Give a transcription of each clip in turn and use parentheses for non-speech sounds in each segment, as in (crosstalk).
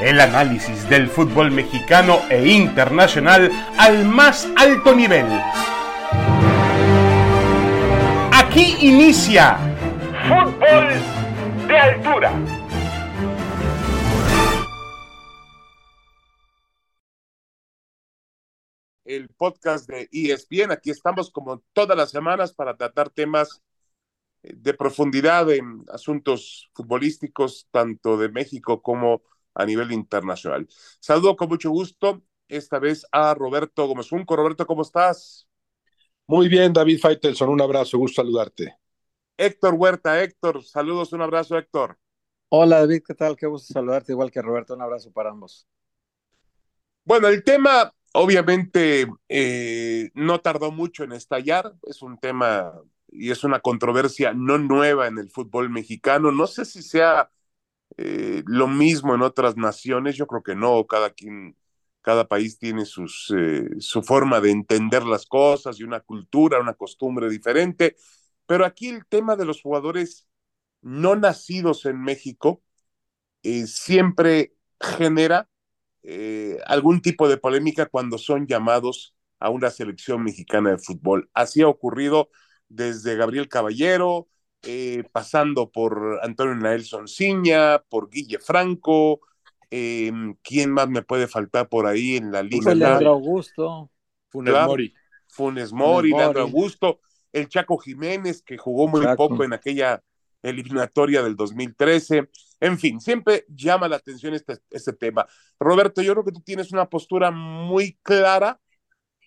El análisis del fútbol mexicano e internacional al más alto nivel. Aquí inicia Fútbol de Altura. El podcast de ESPN. Aquí estamos como todas las semanas para tratar temas de profundidad en asuntos futbolísticos, tanto de México como a nivel internacional. Saludo con mucho gusto esta vez a Roberto Gómez Junco. Roberto, ¿cómo estás? Muy bien, David Faitelson, un abrazo, gusto saludarte. Héctor Huerta, Héctor, saludos, un abrazo, Héctor. Hola, David, ¿qué tal? Qué gusto saludarte, igual que Roberto, un abrazo para ambos. Bueno, el tema obviamente eh, no tardó mucho en estallar, es un tema y es una controversia no nueva en el fútbol mexicano. No sé si sea eh, lo mismo en otras naciones, yo creo que no, cada quien, cada país tiene sus, eh, su forma de entender las cosas y una cultura, una costumbre diferente, pero aquí el tema de los jugadores no nacidos en México eh, siempre genera algún tipo de polémica cuando son llamados a una selección mexicana de fútbol. Así ha ocurrido desde Gabriel Caballero, eh, pasando por Antonio Nelson Ciña, por Guille Franco, eh, ¿quién más me puede faltar por ahí en la lista? Leandro Augusto. Funes Mori. Funes Mori, Leandro Augusto, el Chaco Jiménez, que jugó muy poco en aquella eliminatoria del 2013. En fin, siempre llama la atención este, este tema. Roberto, yo creo que tú tienes una postura muy clara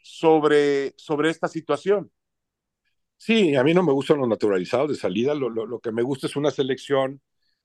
sobre, sobre esta situación. Sí, a mí no me gustan los naturalizados de salida. Lo, lo, que me gusta es una selección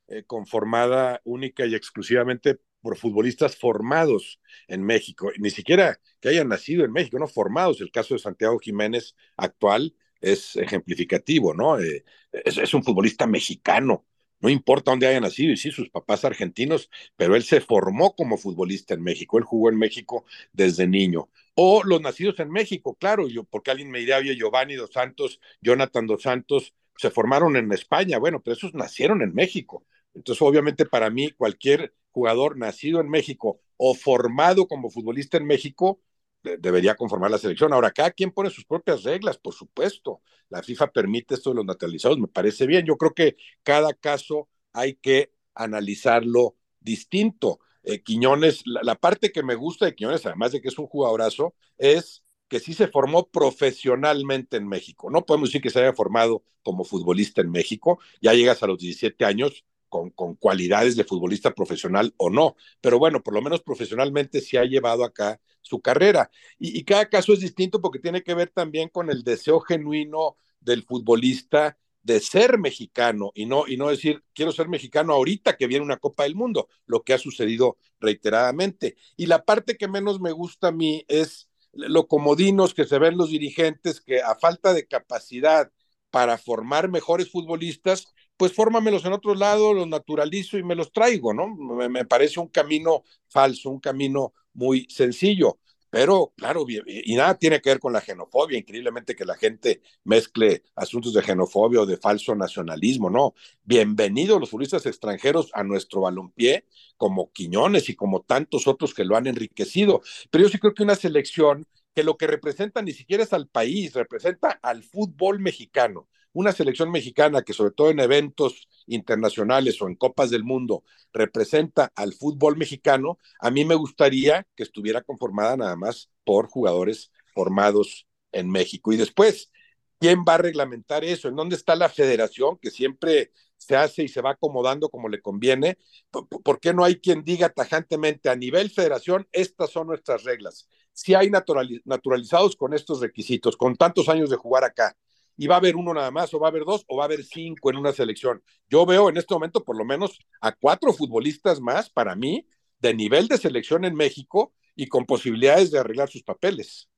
eh, conformada única y exclusivamente por futbolistas formados en México, ni siquiera que hayan nacido en México, no formados. El caso de Santiago Jiménez actual es ejemplificativo, ¿no? Eh, es, es, un futbolista mexicano, no importa dónde haya nacido, y sí, sus papás argentinos, pero él se formó como futbolista en México, él jugó en México desde niño. O los nacidos en México, claro, yo, porque alguien me diría, oye, Giovanni dos Santos, Jonathan dos Santos, se formaron en España, bueno, pero esos nacieron en México. Entonces, obviamente, para mí, cualquier jugador nacido en México o formado como futbolista en México, debería conformar la selección. Ahora, cada quien pone sus propias reglas, por supuesto. La FIFA permite esto de los naturalizados, me parece bien. Yo creo que cada caso hay que analizarlo distinto. Eh, Quiñones, la, parte que me gusta de Quiñones, además de que es un jugadorazo, es que sí se formó profesionalmente en México. No podemos decir que se haya formado como futbolista en México. Ya llegas a los 17 años, con, cualidades de futbolista profesional o no, pero bueno, por lo menos profesionalmente se ha llevado acá su carrera. Y, cada caso es distinto porque tiene que ver también con el deseo genuino del futbolista de ser mexicano y no, y no decir, quiero ser mexicano ahorita que viene una Copa del Mundo, lo que ha sucedido reiteradamente. Y la parte que menos me gusta a mí es lo comodinos que se ven los dirigentes que a falta de capacidad para formar mejores futbolistas, pues fórmamelos en otro lado, los naturalizo y me los traigo, ¿no? Me, parece un camino falso, un camino muy sencillo. Pero, claro, y nada tiene que ver con la xenofobia, increíblemente que la gente mezcle asuntos de xenofobia o de falso nacionalismo, no. Bienvenidos los futbolistas extranjeros a nuestro balompié, como Quiñones y como tantos otros que lo han enriquecido. Pero yo sí creo que una selección que lo que representa ni siquiera es al país, representa al fútbol mexicano una selección mexicana que sobre todo en eventos internacionales o en copas del mundo representa al fútbol mexicano, a mí me gustaría que estuviera conformada nada más por jugadores formados en México. Y después, ¿quién va a reglamentar eso? ¿En dónde está la federación que siempre se hace y se va acomodando como le conviene? ¿Por, qué no hay quien diga tajantemente a nivel federación, estas son nuestras reglas? Si hay naturalizados con estos requisitos, con tantos años de jugar acá, y va a haber uno nada más, o va a haber dos, o va a haber cinco en una selección. Yo veo en este momento por lo menos a cuatro futbolistas más, para mí, de nivel de selección en México y con posibilidades de arreglar sus papeles.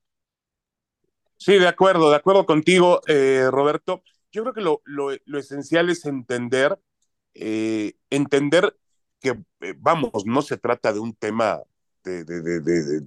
Sí, de acuerdo, de acuerdo contigo, eh, Roberto. Yo creo que lo, lo, esencial es entender, eh, entender que, eh, vamos, no se trata de un tema de, de, de,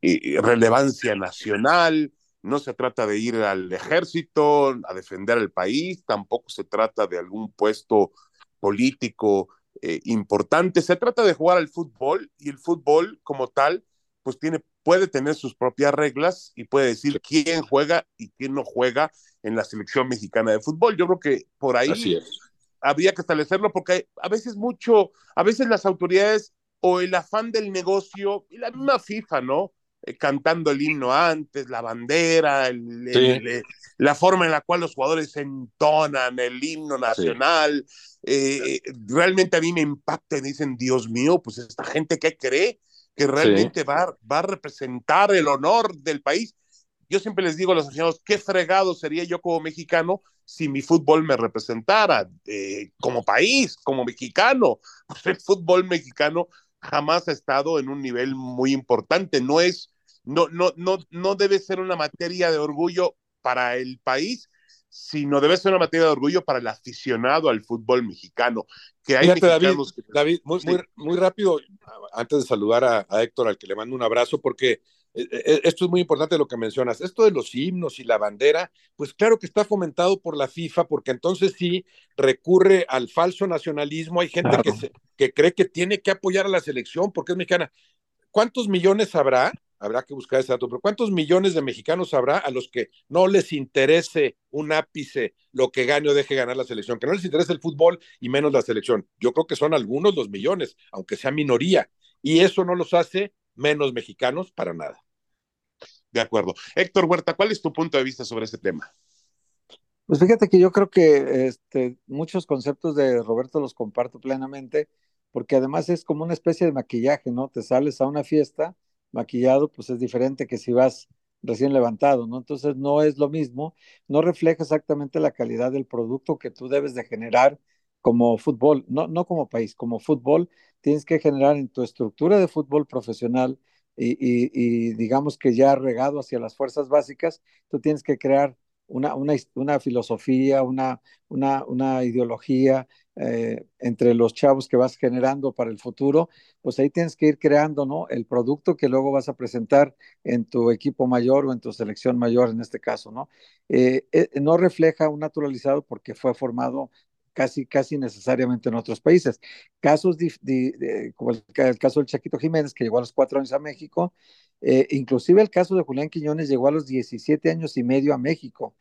de relevancia nacional, no se trata de ir al ejército a defender al país, tampoco se trata de algún puesto político eh, importante. Se trata de jugar al fútbol y el fútbol como tal, pues tiene, puede tener sus propias reglas y puede decir quién juega y quién no juega en la selección mexicana de fútbol. Yo creo que por ahí habría que establecerlo porque a veces mucho, a veces las autoridades o el afán del negocio y la misma FIFA, ¿no? Eh, cantando el himno antes, la bandera, el, la forma en la cual los jugadores entonan el himno nacional. Eh, realmente a mí me impacta y dicen, Dios mío, pues esta gente que cree que realmente va, va a representar el honor del país. Yo siempre les digo a los aficionados, qué fregado sería yo como mexicano si mi fútbol me representara eh, como país, como mexicano. (laughs) el fútbol mexicano jamás ha estado en un nivel muy importante. No es, no, no, no, no debe ser una materia de orgullo para el país, sino debe ser una materia de orgullo para el aficionado al fútbol mexicano. Que hay David, muy, muy, rápido, antes de saludar a, Héctor, al que le mando un abrazo, porque eh, eh, esto es muy importante lo que mencionas. Esto de los himnos y la bandera, pues claro que está fomentado por la FIFA, porque entonces sí recurre al falso nacionalismo. Hay gente que, que cree que tiene que apoyar a la selección porque es mexicana. ¿Cuántos millones habrá habrá que buscar ese dato, pero ¿cuántos millones de mexicanos habrá a los que no les interese un ápice lo que gane o deje ganar la selección? Que no les interese el fútbol y menos la selección. Yo creo que son algunos los millones, aunque sea minoría, y eso no los hace menos mexicanos para nada. De acuerdo. Héctor Huerta, ¿cuál es tu punto de vista sobre este tema? Pues fíjate que yo creo que este, muchos conceptos de Roberto los comparto plenamente, porque además es como una especie de maquillaje, ¿no? Te sales a una fiesta maquillado, pues es diferente que si vas recién levantado, ¿no? Entonces no es lo mismo, no refleja exactamente la calidad del producto que tú debes de generar como fútbol, no, no como país, como fútbol, tienes que generar en tu estructura de fútbol profesional y, digamos que ya regado hacia las fuerzas básicas, tú tienes que crear una, una, una filosofía, una, una, una ideología eh, entre los chavos que vas generando para el futuro, pues ahí tienes que ir creando, ¿no? El producto que luego vas a presentar en tu equipo mayor o en tu selección mayor en este caso, ¿no? Eh, eh, no refleja un naturalizado porque fue formado casi, casi necesariamente en otros países. Casos como el, el, caso del Chaquito Jiménez, que llegó a los cuatro años a México, inclusive el caso de Julián Quiñones llegó a los 17 años y medio a México.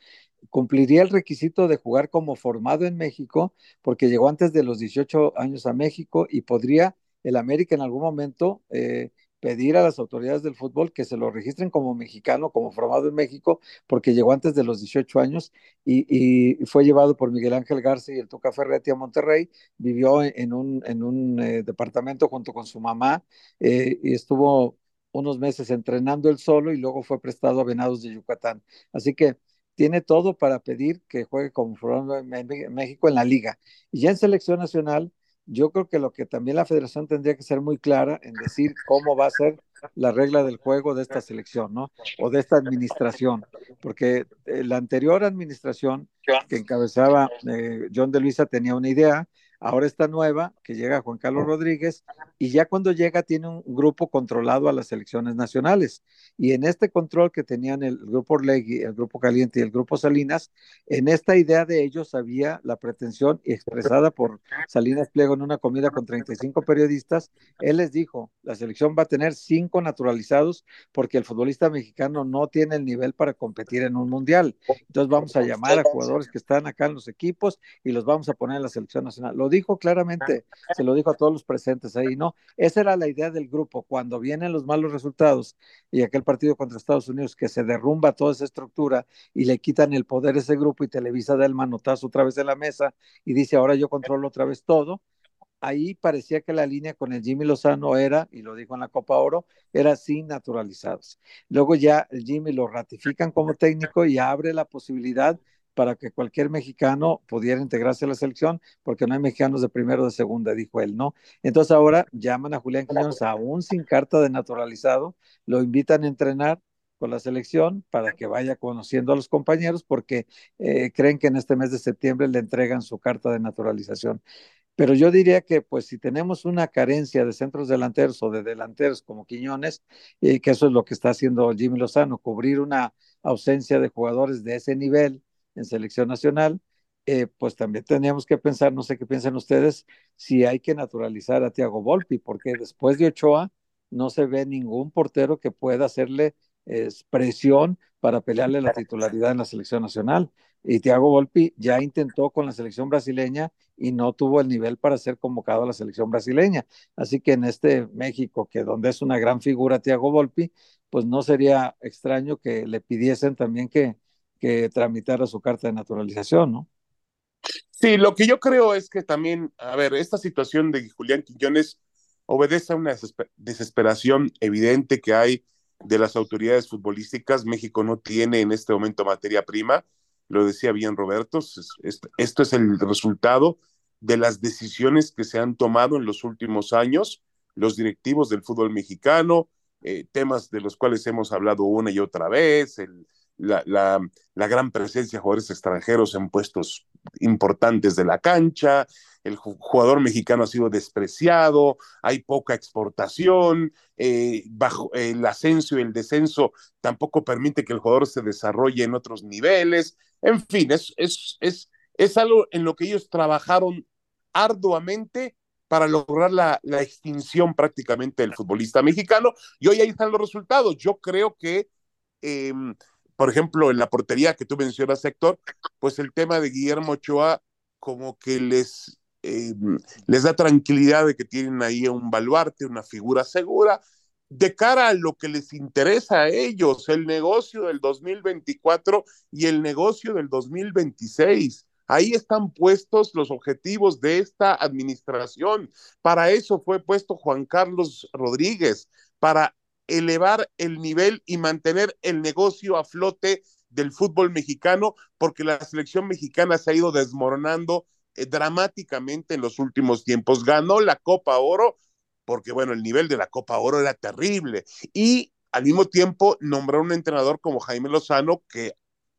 Cumpliría el requisito de jugar como formado en México porque llegó antes de los 18 años a México y podría el América en algún momento eh, pedir a las autoridades del fútbol que se lo registren como mexicano, como formado en México, porque llegó antes de los 18 años y, fue llevado por Miguel Ángel Garza y el Tuca Ferretti a Monterrey, vivió en un, en un eh, departamento junto con su mamá y estuvo unos meses entrenando él solo y luego fue prestado a Venados de Yucatán. Así que tiene todo para pedir que juegue en México en la liga. Y ya en selección nacional, yo creo que lo que también la federación tendría que ser muy clara en decir cómo va a ser la regla del juego de esta selección, ¿no? O de esta administración, porque eh, la anterior administración que encabezaba eh, John de Luisa tenía una idea, Ahora está nueva, que llega Juan Carlos Rodríguez, y ya cuando llega tiene un grupo controlado a las elecciones nacionales. Y en este control que tenían el grupo Orlegui, el grupo Caliente y el grupo Salinas, en esta idea de ellos había la pretensión expresada por Salinas Pliego en una comida con 35 periodistas. Él les dijo, la selección va a tener cinco naturalizados porque el futbolista mexicano no tiene el nivel para competir en un mundial. Entonces vamos a llamar a jugadores que están acá en los equipos y los vamos a poner en la selección nacional lo dijo claramente, se lo dijo a todos los presentes ahí, ¿no? Esa era la idea del grupo. Cuando vienen los malos resultados y aquel partido contra Estados Unidos que se derrumba toda esa estructura y le quitan el poder a ese grupo y Televisa da el manotazo otra vez en la mesa y dice, ahora yo controlo otra vez todo. Ahí parecía que la línea con el Jimmy Lozano era, y lo dijo en la Copa Oro, era sin naturalizados. Luego ya el Jimmy lo ratifican como técnico y abre la posibilidad para que cualquier mexicano pudiera integrarse a la selección, porque no hay mexicanos de primero o de segunda, dijo él, ¿no? Entonces ahora llaman a Julián Quiñones aún sin carta de naturalizado, lo invitan a entrenar con la selección para que vaya conociendo a los compañeros, porque eh, creen que en este mes de septiembre le entregan su carta de naturalización. Pero yo diría que, pues, si tenemos una carencia de centros delanteros o de delanteros como Quiñones, y que eso es lo que está haciendo Jimmy Lozano, cubrir una ausencia de jugadores de ese nivel, en selección nacional, eh, pues también tendríamos que pensar, no sé qué piensan ustedes, si hay que naturalizar a Thiago Volpi, porque después de Ochoa no se ve ningún portero que pueda hacerle presión para pelearle la titularidad en la selección nacional. Y Thiago Volpi ya intentó con la selección brasileña y no tuvo el nivel para ser convocado a la selección brasileña. Así que en este México, que donde es una gran figura Thiago Volpi, pues no sería extraño que le pidiesen también que, que tramitara su carta de naturalización, ¿no? Sí, lo que yo creo es que también, a ver, esta situación de Julián Quiñones obedece a una desesperación evidente que hay de las autoridades futbolísticas. México no tiene en este momento materia prima, lo decía bien Roberto, esto es el resultado de las decisiones que se han tomado en los últimos años, los directivos del fútbol mexicano, eh, temas de los cuales hemos hablado una y otra vez, el, la, la, la, gran presencia de jugadores extranjeros en puestos importantes de la cancha, el jugador mexicano ha sido despreciado, hay poca exportación, eh, bajo el ascenso y el descenso tampoco permite que el jugador se desarrolle en otros niveles, en fin, es, es, es, es algo en lo que ellos trabajaron arduamente para lograr la, la, extinción prácticamente del futbolista mexicano y hoy ahí están los resultados. Yo creo que eh, por ejemplo, en la portería que tú mencionas, Héctor, pues el tema de Guillermo Ochoa como que les, eh, les da tranquilidad de que tienen ahí un baluarte, una figura segura, de cara a lo que les interesa a ellos, el negocio del 2024 y el negocio del 2026. Ahí están puestos los objetivos de esta administración. Para eso fue puesto Juan Carlos Rodríguez, para elevar el nivel y mantener el negocio a flote del fútbol mexicano, porque la selección mexicana se ha ido desmoronando eh, dramáticamente en los últimos tiempos. Ganó la Copa Oro, porque bueno, el nivel de la Copa Oro era terrible. Y al mismo tiempo nombró un entrenador como Jaime Lozano, que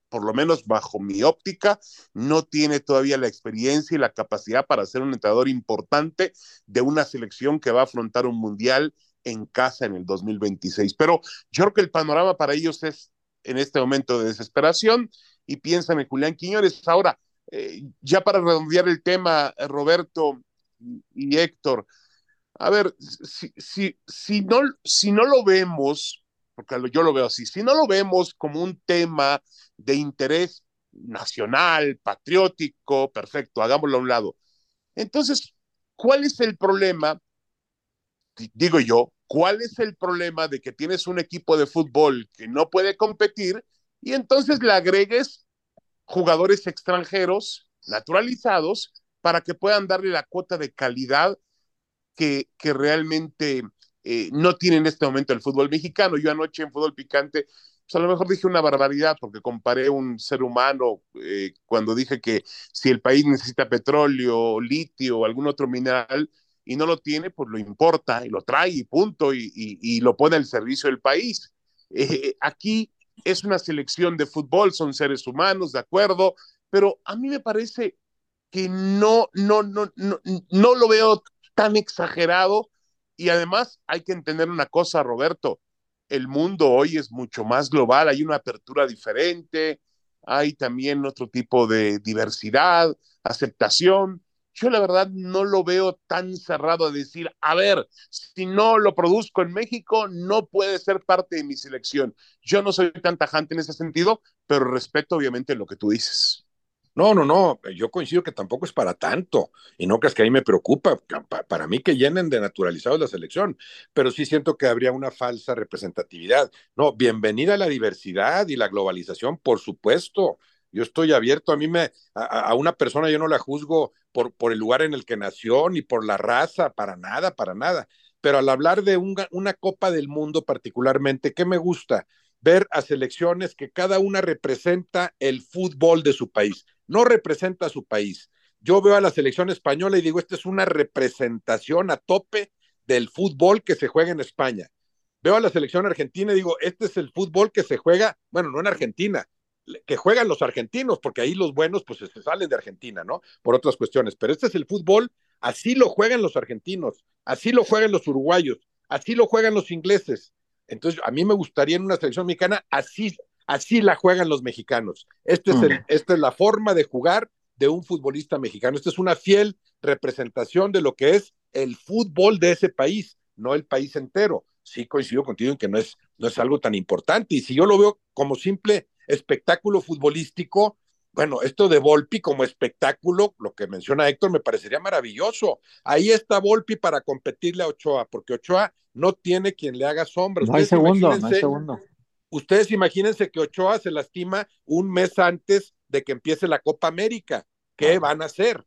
por lo menos bajo mi óptica, no tiene todavía la experiencia y la capacidad para ser un entrenador importante de una selección que va a afrontar un mundial en casa en el 2026. Pero yo creo que el panorama para ellos es en este momento de desesperación y piensan en Julián Quiñones. Ahora, eh, ya para redondear el tema, Roberto y Héctor, a ver, si, si, si, no, si no lo vemos, porque yo lo veo así, si no lo vemos como un tema de interés nacional, patriótico, perfecto, hagámoslo a un lado. Entonces, ¿cuál es el problema? Digo yo, ¿Cuál es el problema de que tienes un equipo de fútbol que no puede competir y entonces le agregues jugadores extranjeros naturalizados para que puedan darle la cuota de calidad que, realmente eh, no tiene en este momento el fútbol mexicano? Yo anoche en Fútbol Picante pues a lo mejor dije una barbaridad porque comparé un ser humano eh, cuando dije que si el país necesita petróleo, litio o algún otro mineral, y no lo tiene, pues lo importa y lo trae y punto, y, y, lo pone al servicio del país. Eh, aquí es una selección de fútbol, son seres humanos, de acuerdo, pero a mí me parece que no, no, no, no, no lo veo tan exagerado y además hay que entender una cosa, Roberto, el mundo hoy es mucho más global, hay una apertura diferente, hay también otro tipo de diversidad, aceptación, yo la verdad no lo veo tan cerrado a decir, a ver, si no lo produzco en México, no puede ser parte de mi selección. Yo no soy tan tajante en ese sentido, pero respeto obviamente lo que tú dices. No, no, no, yo coincido que tampoco es para tanto, y no es que ahí me preocupa, para mí que llenen de naturalizados la selección, pero sí siento que habría una falsa representatividad. No, bienvenida a la diversidad y la globalización, por supuesto, yo estoy abierto, a mí me, a, una persona yo no la juzgo por, por, el lugar en el que nació, ni por la raza, para nada, para nada. Pero al hablar de una Copa del Mundo particularmente, ¿qué me gusta? Ver a selecciones que cada una representa el fútbol de su país, no representa a su país. Yo veo a la selección española y digo, esta es una representación a tope del fútbol que se juega en España. Veo a la selección argentina y digo, este es el fútbol que se juega, bueno, no en Argentina, que juegan los argentinos, porque ahí los buenos pues se salen de Argentina, ¿no? Por otras cuestiones. Pero este es el fútbol, así lo juegan los argentinos, así lo juegan los uruguayos, así lo juegan los ingleses. Entonces, a mí me gustaría en una selección mexicana, así, así la juegan los mexicanos. Este es el, esta es la forma de jugar de un futbolista mexicano. Esta es una fiel representación de lo que es el fútbol de ese país, no el país entero. Sí coincido contigo en que no es, no es algo tan importante. Y si yo lo veo como simple espectáculo futbolístico, bueno, esto de Volpi como espectáculo, lo que menciona Héctor, me parecería maravilloso. Ahí está Volpi para competirle a Ochoa, porque Ochoa no tiene quien le haga sombra. No hay segundo, no hay segundo. Ustedes imagínense que Ochoa se lastima un mes antes de que empiece la Copa América. ¿Qué van a hacer?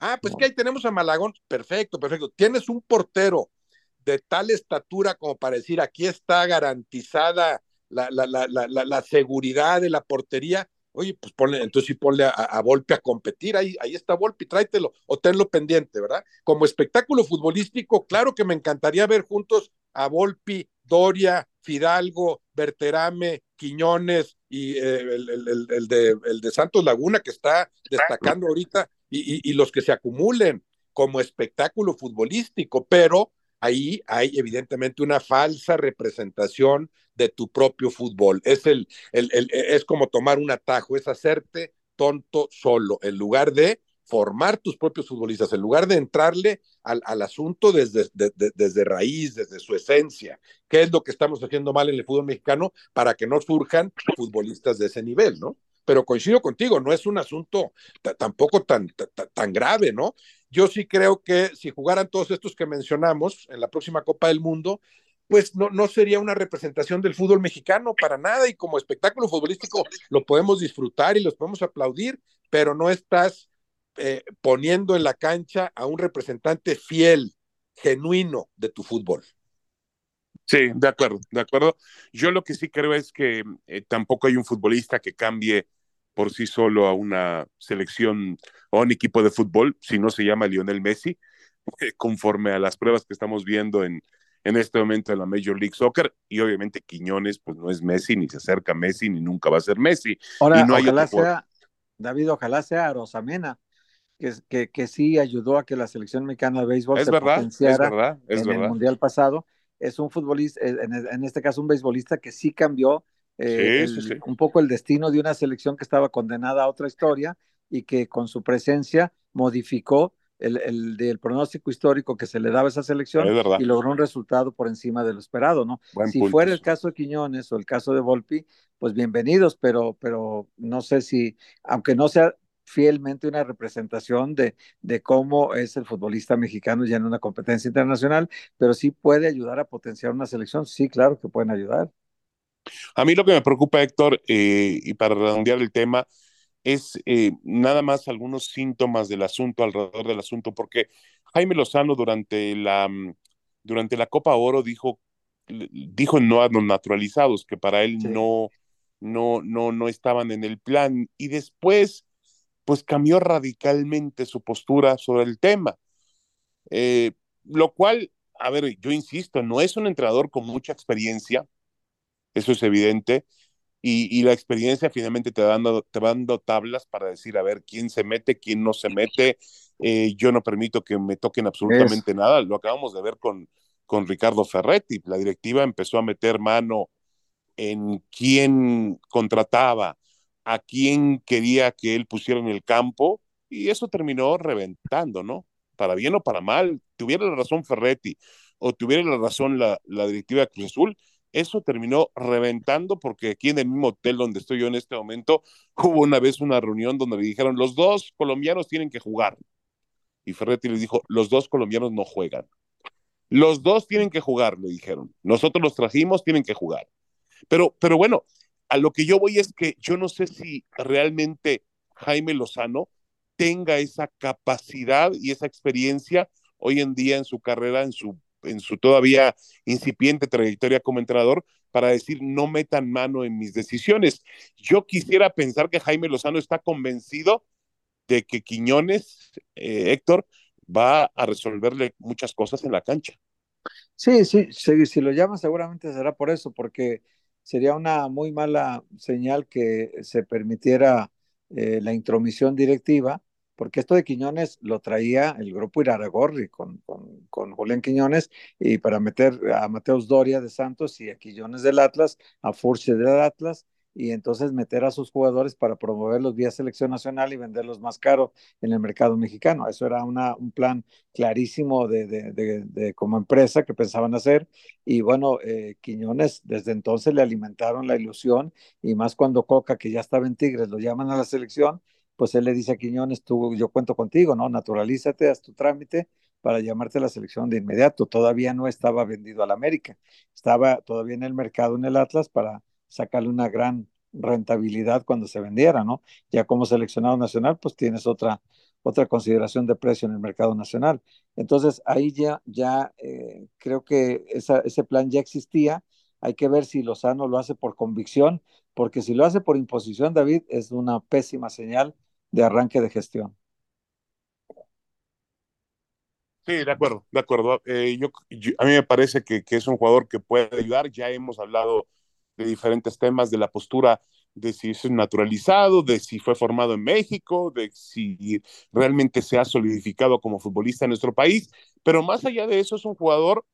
Ah, pues que ahí tenemos a Malagón. Perfecto, perfecto. Tienes un portero de tal estatura como para decir, aquí está garantizada la, la, la, la seguridad de la portería Oye, pues ponle, entonces sí ponle a, a, a competir, ahí, ahí está Volpe, tráetelo o tenlo pendiente, ¿verdad? Como espectáculo futbolístico, claro que me encantaría ver juntos a Volpi, Doria, Fidalgo, Berterame, Quiñones y eh, el, el, el, de, el de Santos Laguna que está destacando ahorita y, y los que se acumulen como espectáculo futbolístico, pero ahí hay evidentemente una falsa representación de tu propio fútbol. Es, el, es como tomar un atajo, es hacerte tonto solo, en lugar de formar tus propios futbolistas, en lugar de entrarle al, al asunto desde, de, de, desde raíz, desde su esencia. ¿Qué es lo que estamos haciendo mal en el fútbol mexicano para que no surjan futbolistas de ese nivel, no? Pero coincido contigo, no es un asunto tampoco tan, tan grave, ¿no? Yo sí creo que si jugaran todos estos que mencionamos en la próxima Copa del Mundo, pues no, no sería una representación del fútbol mexicano para nada y como espectáculo futbolístico lo podemos disfrutar y los podemos aplaudir, pero no estás eh, poniendo en la cancha a un representante fiel, genuino de tu fútbol. Sí, de acuerdo, de acuerdo. Yo lo que sí creo es que eh, tampoco hay un futbolista que cambie por sí solo a una selección o a un equipo de fútbol, si no se llama Lionel Messi, eh, conforme a las pruebas que estamos viendo en, en este momento en la Major League Soccer y obviamente Quiñones pues no es Messi ni se acerca a Messi ni nunca va a ser Messi. Ahora, y no ojalá sea, David, ojalá sea Rosamena, que, que, que, sí ayudó a que la selección mexicana de béisbol es se verdad, potenciara es verdad, es en verdad. el Mundial pasado. Es un futbolista, en, en, este caso un beisbolista que sí cambió eh, sí, el, sí, sí. un poco el destino de una selección que estaba condenada a otra historia y que con su presencia modificó el, el, el, pronóstico histórico que se le daba a esa selección y logró un resultado por encima de lo esperado, ¿no? Buen si punto, fuera el caso de Quiñones o el caso de Volpi, pues bienvenidos, pero, pero no sé si, aunque no sea fielmente una representación de, de cómo es el futbolista mexicano ya en una competencia internacional, pero sí puede ayudar a potenciar una selección, sí, claro que pueden ayudar. A mí lo que me preocupa, Héctor, eh, y para redondear el tema, es eh, nada más algunos síntomas del asunto, alrededor del asunto, porque Jaime Lozano durante la, mm, durante la Copa Oro dijo, dijo no a los naturalizados, que para él sí. no, no, no, no estaban en el plan, y después, pues cambió radicalmente su postura sobre el tema. Eh, lo cual, a ver, yo insisto, no es un entrenador con mucha experiencia, eso es evidente, y, y, la experiencia finalmente te va, dando, te va dando tablas para decir, a ver, quién se mete, quién no se mete. Eh, yo no permito que me toquen absolutamente es. nada. Lo acabamos de ver con, con Ricardo Ferretti. La directiva empezó a meter mano en quién contrataba, a quién quería que él pusiera en el campo, y eso terminó reventando, ¿no? Para bien o para mal, tuviera la razón Ferretti o tuviera la razón la, la directiva de Cruz Azul, eso terminó reventando porque aquí en el mismo hotel donde estoy yo en este momento hubo una vez una reunión donde le dijeron los dos colombianos tienen que jugar y Ferretti les dijo los dos colombianos no juegan los dos tienen que jugar le dijeron. Nosotros los trajimos tienen que jugar pero pero bueno a lo que yo voy es que yo no sé si realmente Jaime Lozano tenga esa capacidad y esa experiencia hoy en día en su carrera en su en su todavía incipiente trayectoria como entrenador para decir no metan mano en mis decisiones. Yo quisiera pensar que Jaime Lozano está convencido de que Quiñones, eh, Héctor, va a resolverle muchas cosas en la cancha. Sí, sí, sí, si lo llama seguramente será por eso, porque sería una muy mala señal que se permitiera eh, la intromisión directiva porque esto de Quiñones lo traía el grupo Iraragorri con, con, con, Julián Quiñones y para meter a Mateus Doria de Santos y a Quiñones del Atlas, a Furche del Atlas y entonces meter a sus jugadores para promoverlos vía selección nacional y venderlos más caro en el mercado mexicano. Eso era una, un plan clarísimo de, de, como empresa que pensaban hacer y bueno, eh, Quiñones desde entonces le alimentaron la ilusión y más cuando Coca, que ya estaba en Tigres, lo llaman a la selección, pues él le dice a Quiñones, tú, yo cuento contigo, ¿no? Naturalízate, haz tu trámite para llamarte a la selección de inmediato. Todavía no estaba vendido al América, estaba todavía en el mercado en el Atlas para sacarle una gran rentabilidad cuando se vendiera, ¿no? Ya como seleccionado nacional, pues tienes otra, otra consideración de precio en el mercado nacional. Entonces, ahí ya, ya eh, creo que ese plan ya existía. Hay que ver si Lozano lo hace por convicción, porque si lo hace por imposición, David, es una pésima señal de arranque de gestión. Sí, de acuerdo, de acuerdo. Eh, yo, a mí me parece que, es un jugador que puede ayudar. Ya hemos hablado de diferentes temas, de la postura de si es naturalizado, de si fue formado en México, de si realmente se ha solidificado como futbolista en nuestro país. Pero más allá de eso, es un jugador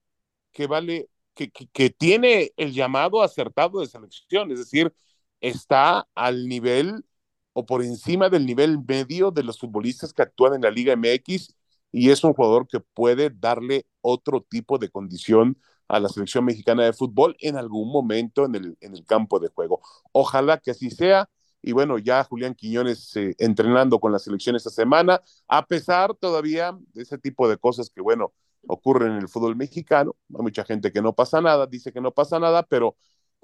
que vale, que, que, que tiene el llamado acertado de selección, es decir, está al nivel o por encima del nivel medio de los futbolistas que actúan en la Liga MX y es un jugador que puede darle otro tipo de condición a la selección mexicana de fútbol en algún momento en el, en el campo de juego. Ojalá que así sea. Y bueno, ya Julián Quiñones eh, entrenando con la selección esta semana, a pesar todavía de ese tipo de cosas que, bueno, ocurren en el fútbol mexicano. Hay mucha gente que no pasa nada, dice que no pasa nada, pero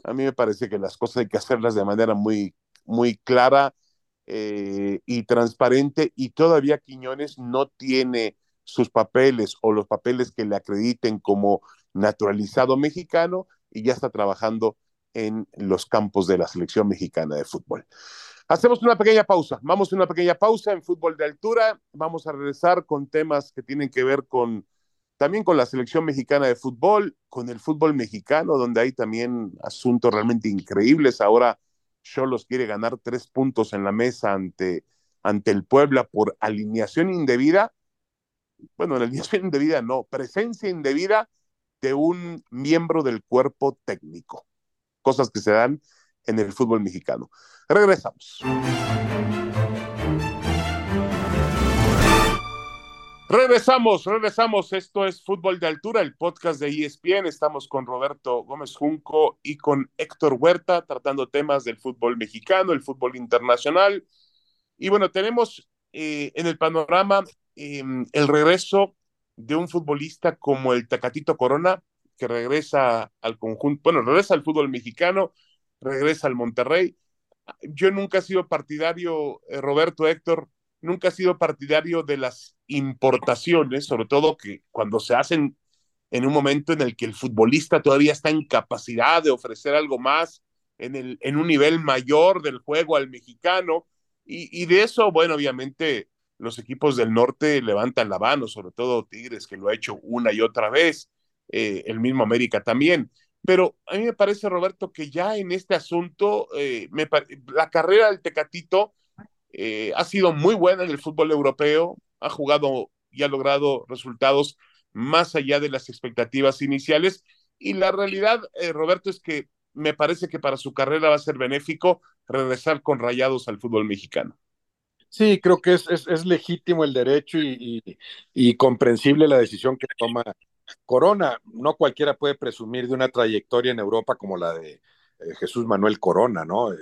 a mí me parece que las cosas hay que hacerlas de manera muy, muy clara eh, y transparente y todavía Quiñones no tiene sus papeles o los papeles que le acrediten como naturalizado mexicano y ya está trabajando en los campos de la selección mexicana de fútbol. Hacemos una pequeña pausa, vamos a una pequeña pausa en fútbol de altura, vamos a regresar con temas que tienen que ver con también con la selección mexicana de fútbol, con el fútbol mexicano, donde hay también asuntos realmente increíbles. Ahora Cholos quiere ganar tres puntos en la mesa ante, ante el Puebla por alineación indebida. Bueno, alineación (laughs) indebida no, presencia indebida de un miembro del cuerpo técnico. Cosas que se dan en el fútbol mexicano. Regresamos. Regresamos, regresamos. Esto es Fútbol de Altura, el podcast de ESPN. Estamos con Roberto Gómez Junco y con Héctor Huerta tratando temas del fútbol mexicano, el fútbol internacional. Y bueno, tenemos eh, en el panorama em, el regreso de un futbolista como el Tacatito Corona, que regresa al conjunto, bueno, regresa al fútbol mexicano, regresa al Monterrey. Yo nunca he sido partidario, eh, Roberto Héctor, nunca he sido partidario de las importaciones, sobre todo que cuando se hacen en un momento en el que el futbolista todavía está en capacidad de ofrecer algo más en, el, en un nivel mayor del juego al mexicano. Y, de eso, bueno, obviamente los equipos del norte levantan la mano, sobre todo Tigres, que lo ha hecho una y otra vez, eh, el mismo América también. Pero a mí me parece, Roberto, que ya en este asunto, eh, la carrera del Tecatito eh, ha sido muy buena en el fútbol europeo, ha jugado y ha logrado resultados más allá de las expectativas iniciales. Y la realidad, eh, Roberto, es que me parece que para su carrera va a ser benéfico regresar con rayados al fútbol mexicano. Sí, creo que es, es, legítimo el derecho y, y, comprensible la decisión que toma Corona. No cualquiera puede presumir de una trayectoria en Europa como la de eh, Jesús Manuel Corona, ¿no? Eh,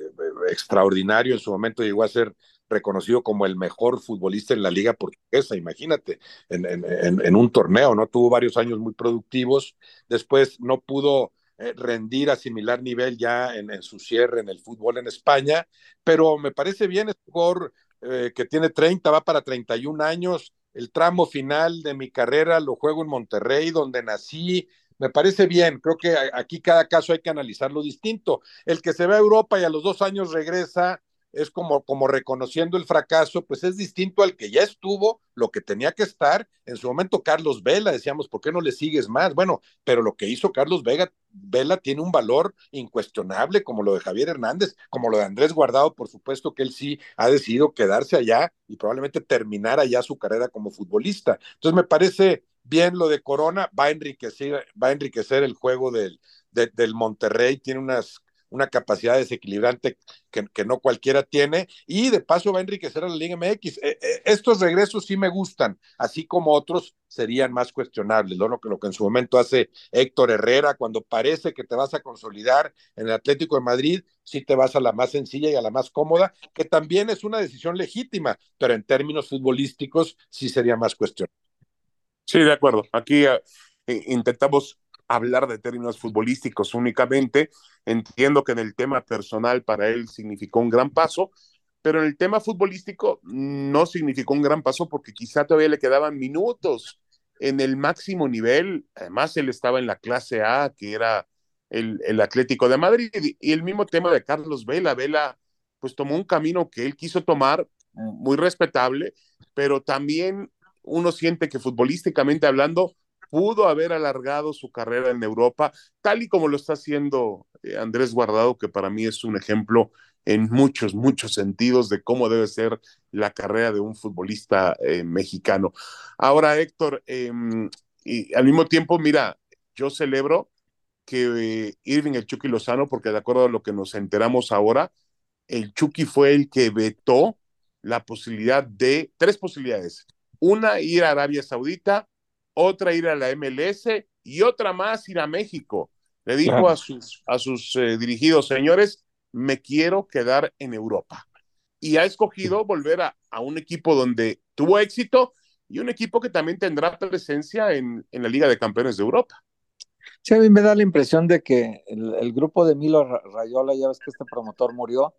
extraordinario en su momento llegó a ser reconocido como el mejor futbolista en la liga portuguesa, imagínate, en, un torneo, ¿no? Tuvo varios años muy productivos, después no pudo eh, rendir a similar nivel ya en, su cierre en el fútbol en España, pero me parece bien, es jugador eh, que tiene 30, va para 31 años, el tramo final de mi carrera lo juego en Monterrey, donde nací, me parece bien, creo que aquí cada caso hay que analizarlo distinto. El que se va a Europa y a los dos años regresa, es como, como reconociendo el fracaso, pues es distinto al que ya estuvo, lo que tenía que estar. En su momento, Carlos Vela, decíamos, ¿por qué no le sigues más? Bueno, pero lo que hizo Carlos Vega, Vela tiene un valor incuestionable, como lo de Javier Hernández, como lo de Andrés Guardado, por supuesto que él sí ha decidido quedarse allá y probablemente terminar allá su carrera como futbolista. Entonces, me parece bien lo de Corona, va a enriquecer, va a enriquecer el juego del, del Monterrey, tiene unas una capacidad desequilibrante que, que, no cualquiera tiene, y de paso va a enriquecer a la Liga MX. Eh, eh, estos regresos sí me gustan, así como otros serían más cuestionables, ¿no? Lo que, lo que en su momento hace Héctor Herrera, cuando parece que te vas a consolidar en el Atlético de Madrid, sí te vas a la más sencilla y a la más cómoda, que también es una decisión legítima, pero en términos futbolísticos sí sería más cuestionable. Sí, de acuerdo. Aquí uh, intentamos hablar de términos futbolísticos únicamente. Entiendo que en el tema personal para él significó un gran paso, pero en el tema futbolístico no significó un gran paso porque quizá todavía le quedaban minutos en el máximo nivel. Además, él estaba en la clase A, que era el, el Atlético de Madrid, y el mismo tema de Carlos Vela. Vela, pues tomó un camino que él quiso tomar, muy respetable, pero también uno siente que futbolísticamente hablando, pudo haber alargado su carrera en Europa, tal y como lo está haciendo eh, Andrés Guardado, que para mí es un ejemplo en muchos, muchos sentidos de cómo debe ser la carrera de un futbolista eh, mexicano. Ahora, Héctor, eh, y al mismo tiempo, mira, yo celebro que eh, Irving el Chucky Lozano, porque de acuerdo a lo que nos enteramos ahora, el Chucky fue el que vetó la posibilidad de, tres posibilidades. Una, ir a Arabia Saudita, otra ir a la MLS y otra más ir a México. Le dijo claro. a sus, a sus eh, dirigidos, señores, me quiero quedar en Europa. Y ha escogido volver a, a, un equipo donde tuvo éxito y un equipo que también tendrá presencia en, en, la Liga de Campeones de Europa. Sí, a mí me da la impresión de que el, el grupo de Milo Rayola, ya ves que este promotor murió,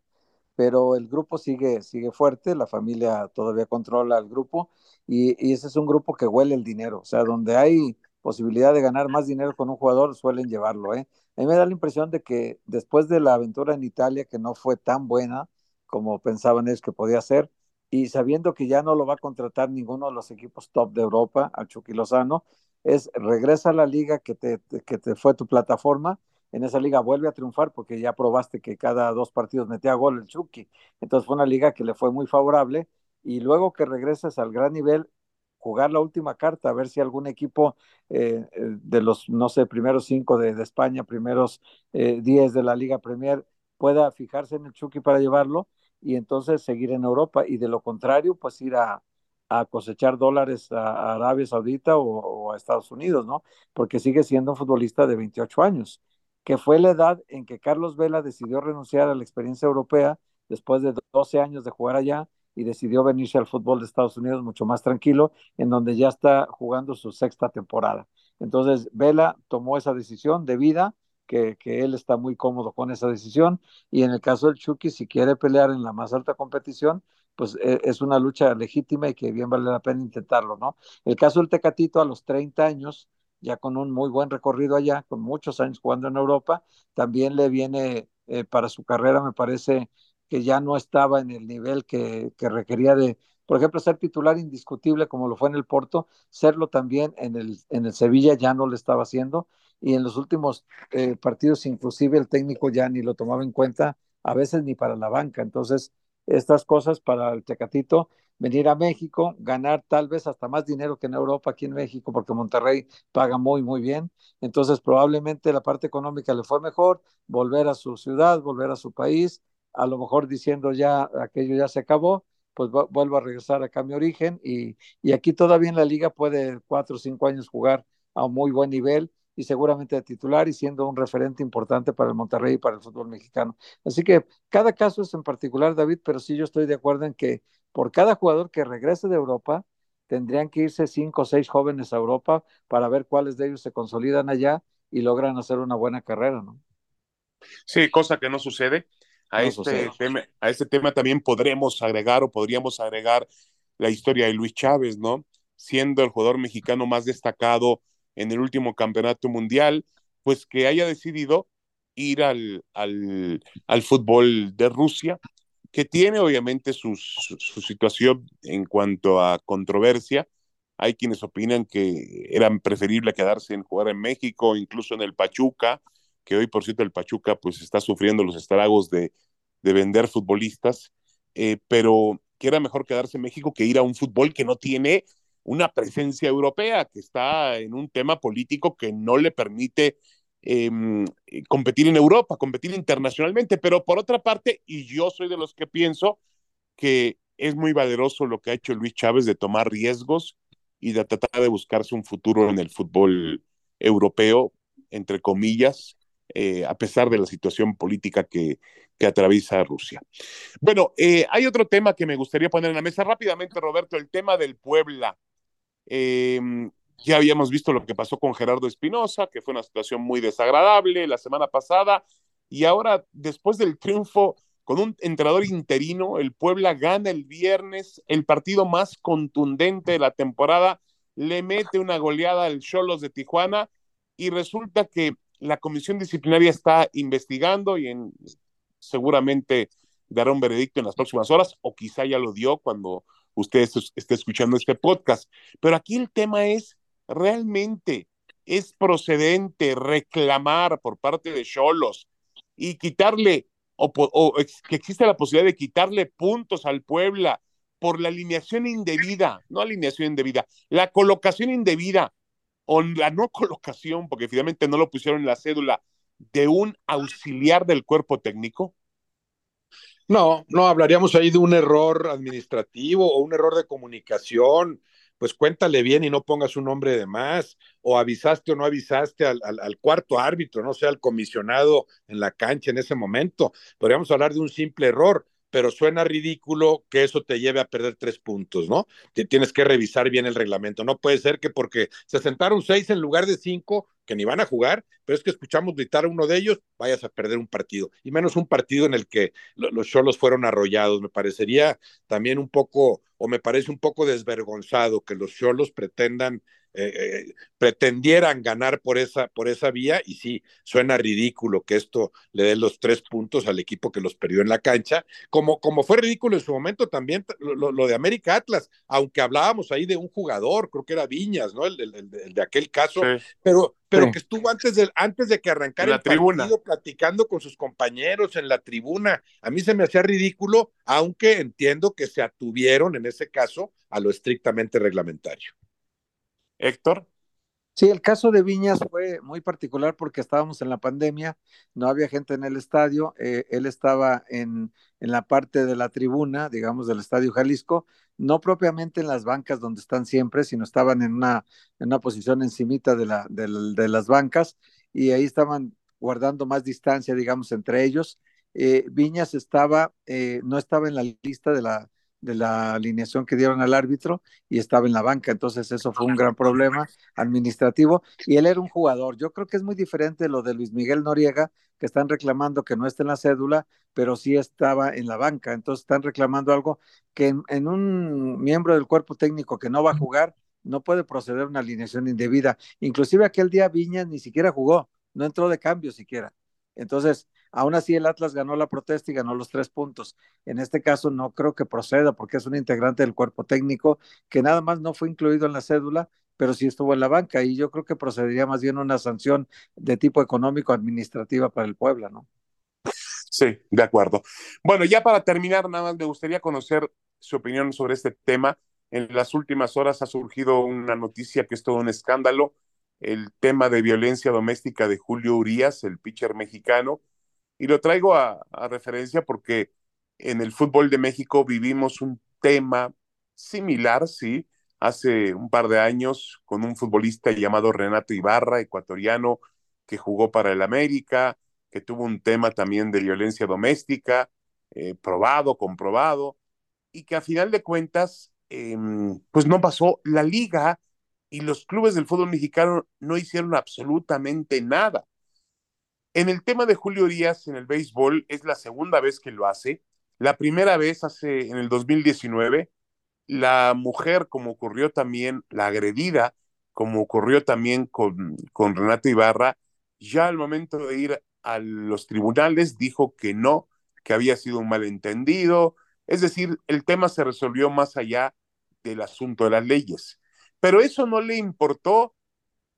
pero el grupo sigue, sigue fuerte, la familia todavía controla el grupo y, y, ese es un grupo que huele el dinero, o sea, donde hay posibilidad de ganar más dinero con un jugador, suelen llevarlo. ¿eh? A mí me da la impresión de que después de la aventura en Italia, que no fue tan buena como pensaban ellos que podía ser, y sabiendo que ya no lo va a contratar ninguno de los equipos top de Europa, al Chucky Lozano, es regresa a la liga que te, que te fue tu plataforma, en esa liga vuelve a triunfar porque ya probaste que cada dos partidos metía gol el Chucky. Entonces fue una liga que le fue muy favorable y luego que regreses al gran nivel, jugar la última carta, a ver si algún equipo eh, de los, no sé, primeros cinco de, España, primeros eh, diez de la Liga Premier, pueda fijarse en el Chucky para llevarlo y entonces seguir en Europa y de lo contrario, pues ir a, cosechar dólares a, Arabia Saudita o, o, a Estados Unidos, ¿no? Porque sigue siendo un futbolista de 28 años, que fue la edad en que Carlos Vela decidió renunciar a la experiencia europea después de 12 años de jugar allá y decidió venirse al fútbol de Estados Unidos mucho más tranquilo, en donde ya está jugando su sexta temporada. Entonces, Vela tomó esa decisión de vida, que, que, él está muy cómodo con esa decisión, y en el caso del Chucky, si quiere pelear en la más alta competición, pues eh, es una lucha legítima y que bien vale la pena intentarlo, ¿no? El caso del Tecatito a los 30 años, ya con un muy buen recorrido allá, con muchos años jugando en Europa, también le viene eh, para su carrera, me parece, que ya no estaba en el nivel que, que, requería de, por ejemplo, ser titular indiscutible como lo fue en el Porto, serlo también en el, en el Sevilla ya no lo estaba haciendo y en los últimos eh, partidos inclusive el técnico ya ni lo tomaba en cuenta, a veces ni para la banca. Entonces, estas cosas para el Tecatito, venir a México, ganar tal vez hasta más dinero que en Europa aquí en México, porque Monterrey paga muy, muy bien. Entonces, probablemente la parte económica le fue mejor, volver a su ciudad, volver a su país a lo mejor diciendo ya aquello ya se acabó, pues vuelvo a regresar acá a mi origen y, y aquí todavía en la liga puede cuatro o cinco años jugar a muy buen nivel y seguramente de titular y siendo un referente importante para el Monterrey y para el fútbol mexicano. Así que cada caso es en particular, David, pero sí yo estoy de acuerdo en que por cada jugador que regrese de Europa, tendrían que irse cinco o seis jóvenes a Europa para ver cuáles de ellos se consolidan allá y logran hacer una buena carrera, ¿no? Sí, cosa que no sucede. A, no este tema, a este tema también podremos agregar o podríamos agregar la historia de Luis Chávez, ¿no? Siendo el jugador mexicano más destacado en el último campeonato mundial, pues que haya decidido ir al, al, al fútbol de Rusia, que tiene obviamente su, su, situación en cuanto a controversia. Hay quienes opinan que era preferible quedarse en jugar en México, incluso en el Pachuca, que hoy, por cierto, el Pachuca pues está sufriendo los estragos de, de vender futbolistas, eh, pero que era mejor quedarse en México que ir a un fútbol que no tiene una presencia europea, que está en un tema político que no le permite em, competir en Europa, competir internacionalmente, pero por otra parte, y yo soy de los que pienso que es muy valeroso lo que ha hecho Luis Chávez de tomar riesgos y de tratar de buscarse un futuro en el fútbol europeo, entre comillas, eh, a pesar de la situación política que, que atraviesa Rusia. Bueno, eh, hay otro tema que me gustaría poner en la mesa rápidamente, Roberto, el tema del Puebla. Eh, ya habíamos visto lo que pasó con Gerardo Espinosa, que fue una situación muy desagradable la semana pasada, y ahora, después del triunfo con un entrenador interino, el Puebla gana el viernes el partido más contundente de la temporada, le mete una goleada al Cholos de Tijuana y resulta que la comisión disciplinaria está investigando y en, seguramente dará un veredicto en las próximas horas o quizá ya lo dio cuando usted esté escuchando este podcast. Pero aquí el tema es, ¿realmente es procedente reclamar por parte de Cholos y quitarle o, que existe la posibilidad de quitarle puntos al Puebla por la alineación indebida, no alineación indebida, la colocación indebida o la no colocación, porque finalmente no lo pusieron en la cédula, de un auxiliar del cuerpo técnico? No, no, hablaríamos ahí de un error administrativo o un error de comunicación pues cuéntale bien y no pongas un nombre de más, o avisaste o no avisaste al, al, cuarto árbitro, no sea al comisionado en la cancha en ese momento. Podríamos hablar de un simple error, pero suena ridículo que eso te lleve a perder tres puntos, ¿no? tienes que revisar bien el reglamento. No puede ser que porque se sentaron seis en lugar de cinco, que ni van a jugar, pero es que escuchamos gritar a uno de ellos, vayas a perder un partido. Y menos un partido en el que los cholos fueron arrollados. Me parecería también un poco, o me parece un poco desvergonzado que los cholos pretendan eh, eh, pretendieran ganar por esa, por esa vía, y sí, suena ridículo que esto le dé los tres puntos al equipo que los perdió en la cancha, como, como fue ridículo en su momento también lo, de América Atlas, aunque hablábamos ahí de un jugador, creo que era Viñas, ¿no? El, de aquel caso, pero, pero que estuvo antes de, antes de que arrancara la el tribuna. partido platicando con sus compañeros en la tribuna. A mí se me hacía ridículo, aunque entiendo que se atuvieron en ese caso a lo estrictamente reglamentario. Héctor. Sí, el caso de Viñas fue muy particular porque estábamos en la pandemia, no había gente en el estadio, eh, él estaba en, en, la parte de la tribuna, digamos, del Estadio Jalisco, no propiamente en las bancas donde están siempre, sino estaban en una, en una posición encimita de, la, de, de las bancas y ahí estaban guardando más distancia, digamos, entre ellos. Eh, Viñas estaba, eh, no estaba en la lista de la, de la alineación que dieron al árbitro y estaba en la banca. Entonces eso fue un gran problema administrativo y él era un jugador. Yo creo que es muy diferente lo de Luis Miguel Noriega, que están reclamando que no esté en la cédula, pero sí estaba en la banca. Entonces están reclamando algo que en, un miembro del cuerpo técnico que no va a jugar, no puede proceder una alineación indebida. Inclusive aquel día Viñas ni siquiera jugó, no entró de cambio siquiera. Entonces, Aún así, el Atlas ganó la protesta y ganó los tres puntos. En este caso, no creo que proceda porque es un integrante del cuerpo técnico que nada más no fue incluido en la cédula, pero sí estuvo en la banca y yo creo que procedería más bien una sanción de tipo económico administrativa para el Puebla, ¿no? Sí, de acuerdo. Bueno, ya para terminar, nada más me gustaría conocer su opinión sobre este tema. En las últimas horas ha surgido una noticia que es todo un escándalo, el tema de violencia doméstica de Julio Urias, el pitcher mexicano, y lo traigo a, referencia porque en el fútbol de México vivimos un tema similar, sí, hace un par de años con un futbolista llamado Renato Ibarra, ecuatoriano, que jugó para el América, que tuvo un tema también de violencia doméstica, eh, probado, comprobado, y que a final de cuentas, em, pues no pasó. La liga y los clubes del fútbol mexicano no hicieron absolutamente nada. En el tema de Julio Díaz en el béisbol es la segunda vez que lo hace. La primera vez hace en el 2019, la mujer, como ocurrió también, la agredida, como ocurrió también con, con Renato Ibarra, ya al momento de ir a los tribunales dijo que no, que había sido un malentendido. Es decir, el tema se resolvió más allá del asunto de las leyes. Pero eso no le importó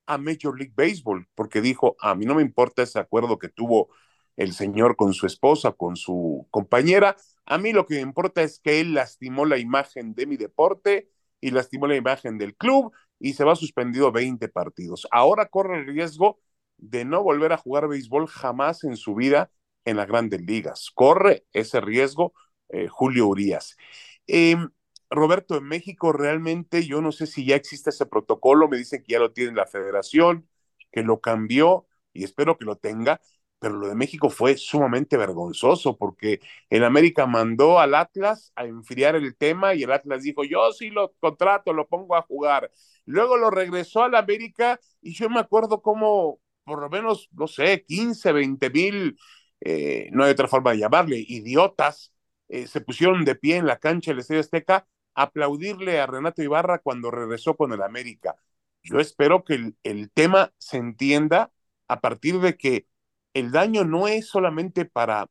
a Major League Baseball, porque dijo, a mí no me importa ese acuerdo que tuvo el señor con su esposa, con su compañera, a mí lo que me importa es que él lastimó la imagen de mi deporte y lastimó la imagen del club y se va suspendido 20 partidos. Ahora corre el riesgo de no volver a jugar béisbol jamás en su vida en las grandes ligas. Corre ese riesgo eh, Julio Urias. Em, Roberto, en México realmente yo no sé si ya existe ese protocolo, me dicen que ya lo tiene la federación, que lo cambió y espero que lo tenga, pero lo de México fue sumamente vergonzoso porque el América mandó al Atlas a enfriar el tema y el Atlas dijo, yo sí lo contrato, lo pongo a jugar. Luego lo regresó al América y yo me acuerdo como por lo menos, no sé, 15, 20 mil, eh, no hay otra forma de llamarle, idiotas, eh, se pusieron de pie en la cancha del Estadio Azteca aplaudirle a Renato Ibarra cuando regresó con el América. Yo espero que el, tema se entienda a partir de que el daño no es solamente para,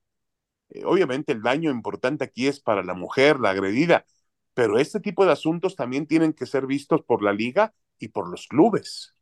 eh, obviamente el daño importante aquí es para la mujer, la agredida, pero este tipo de asuntos también tienen que ser vistos por la liga y por los clubes.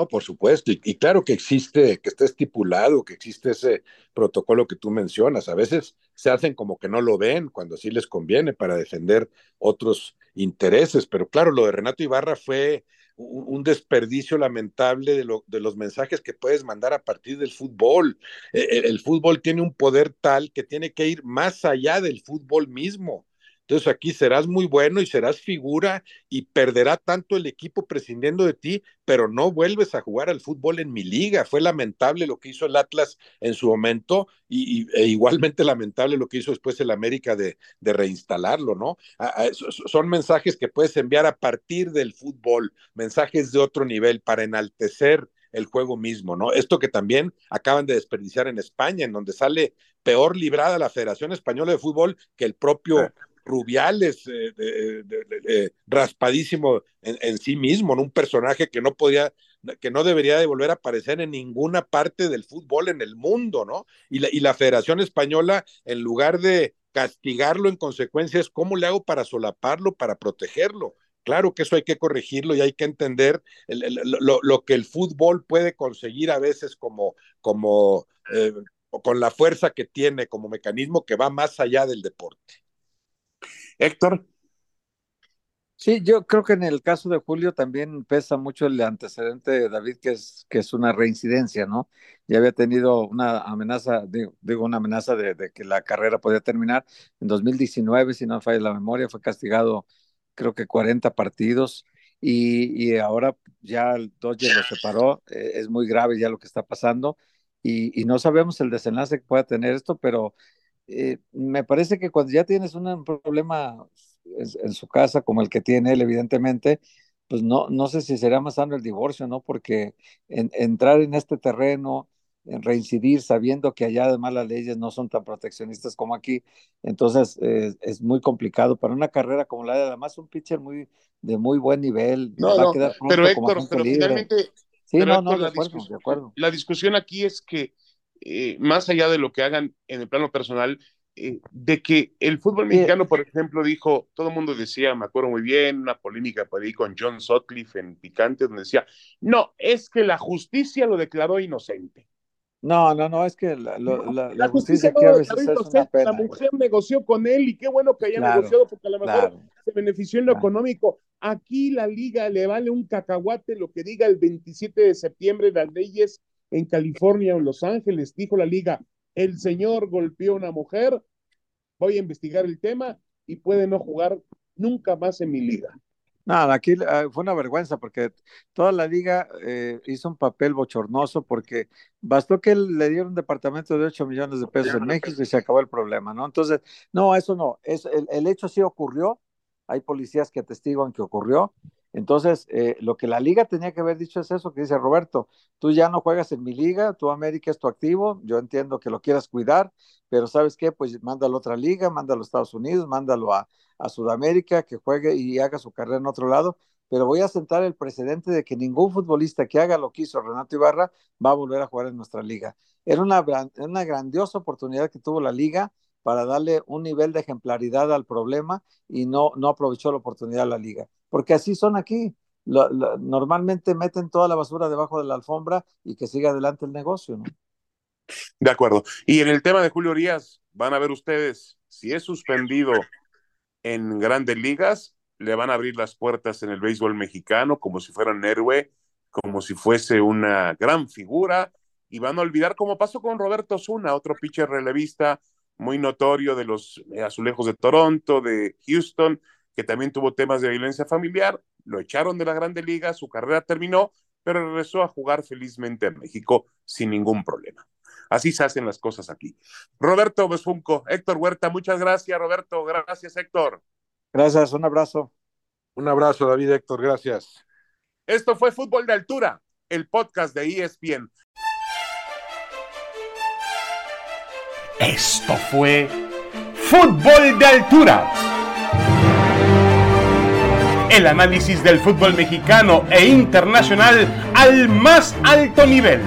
No, por supuesto, y, claro que existe, que está estipulado, que existe ese protocolo que tú mencionas. A veces se hacen como que no lo ven cuando sí les conviene para defender otros intereses, pero claro, lo de Renato Ibarra fue un, desperdicio lamentable de, lo, de, los mensajes que puedes mandar a partir del fútbol. E, e, el, fútbol tiene un poder tal que tiene que ir más allá del fútbol mismo. Entonces aquí serás muy bueno y serás figura y perderá tanto el equipo prescindiendo de ti, pero no vuelves a jugar al fútbol en mi liga. Fue lamentable lo que hizo el Atlas en su momento y, e igualmente lamentable lo que hizo después el América de, de reinstalarlo, ¿no? son mensajes que puedes enviar a partir del fútbol, mensajes de otro nivel para enaltecer el juego mismo, ¿no? Esto que también acaban de desperdiciar en España, en donde sale peor librada la Federación Española de Fútbol que el propio Rubiales, eh, raspadísimo en, sí mismo, un personaje que no podía, que no debería de volver a aparecer en ninguna parte del fútbol en el mundo, ¿no? Y la, Federación Española, en lugar de castigarlo en consecuencias, ¿cómo le hago para solaparlo, para protegerlo? Claro que eso hay que corregirlo y hay que entender lo, que el fútbol puede conseguir a veces como, como eh, con la fuerza que tiene como mecanismo que va más allá del deporte. Héctor. Sí, yo creo que en el caso de Julio también pesa mucho el antecedente de David, que es, que es una reincidencia, ¿no? Ya había tenido una amenaza, digo, una amenaza de, que la carrera podía terminar en 2019, si no falla la memoria, fue castigado creo que 40 partidos y, ahora ya el Dodger lo separó, eh, es muy grave ya lo que está pasando y, y no sabemos el desenlace que pueda tener esto, pero eh, me parece que cuando ya tienes un problema en, su casa como el que tiene él, evidentemente, pues no, no sé si será más sano el divorcio, ¿no? Porque entrar en este terreno, en reincidir sabiendo que allá además las leyes no son tan proteccionistas como aquí, entonces eh, es muy complicado para una carrera como la de además un pitcher muy de muy buen nivel. No, no, pero Héctor, pero finalmente, sí, no, no, de acuerdo, de acuerdo. La discusión aquí es que eh, más allá de lo que hagan en el plano personal, eh, de que el fútbol mexicano, por ejemplo, dijo, todo el mundo decía, me acuerdo muy bien, una polémica por ahí con John Sutcliffe en Picante, donde decía, no, es que la justicia lo declaró inocente. No, no, no, es que la, la, justicia, aquí a veces es una pena, La mujer negoció con él y qué bueno que haya negociado porque a lo mejor se benefició en lo económico. Aquí la liga le vale un cacahuate lo que diga el 27 de septiembre las leyes en California o en Los Ángeles, dijo la liga, el señor golpeó a una mujer, voy a investigar el tema y puede no jugar nunca más en mi liga. Nada, aquí ah, fue una vergüenza porque toda la liga eh, hizo un papel bochornoso porque bastó que le diera un departamento de 8 millones de pesos en México y se acabó el problema, ¿no? Entonces, no, eso no, es, el, el hecho sí ocurrió, hay policías que atestiguan que ocurrió, entonces, eh, lo que la liga tenía que haber dicho es eso que dice Roberto, tú ya no juegas en mi liga, tú América es tu activo, yo entiendo que lo quieras cuidar, pero ¿sabes qué? Pues mándalo a otra liga, mándalo a Estados Unidos, mándalo a, a Sudamérica, que juegue y haga su carrera en otro lado, pero voy a sentar el precedente de que ningún futbolista que haga lo que hizo Renato Ibarra va a volver a jugar en nuestra liga. Era una, una grandiosa oportunidad que tuvo la liga para darle un nivel de ejemplaridad al problema y no, no aprovechó la oportunidad la liga. Porque así son aquí. normalmente meten toda la basura debajo de la alfombra y que siga adelante el negocio. ¿no? De acuerdo. Y en el tema de Julio Urias, van a ver ustedes, si es suspendido en grandes ligas, le van a abrir las puertas en el béisbol mexicano como si fuera un héroe como si fuese una gran figura y van a olvidar como pasó con Roberto Zuna, otro pitcher relevista muy notorio de los azulejos de Toronto, de Houston, que también tuvo temas de violencia familiar, lo echaron de la Grande Liga, su carrera terminó, pero regresó a jugar felizmente en México sin ningún problema. Así se hacen las cosas aquí. Roberto Besunco, Héctor Huerta, muchas gracias, Roberto. Gracias, Héctor. Gracias, un abrazo. Un abrazo, David Héctor, gracias. Esto fue Fútbol de Altura, el podcast de ESPN. Esto fue Fútbol de Altura. El análisis del fútbol mexicano e internacional al más alto nivel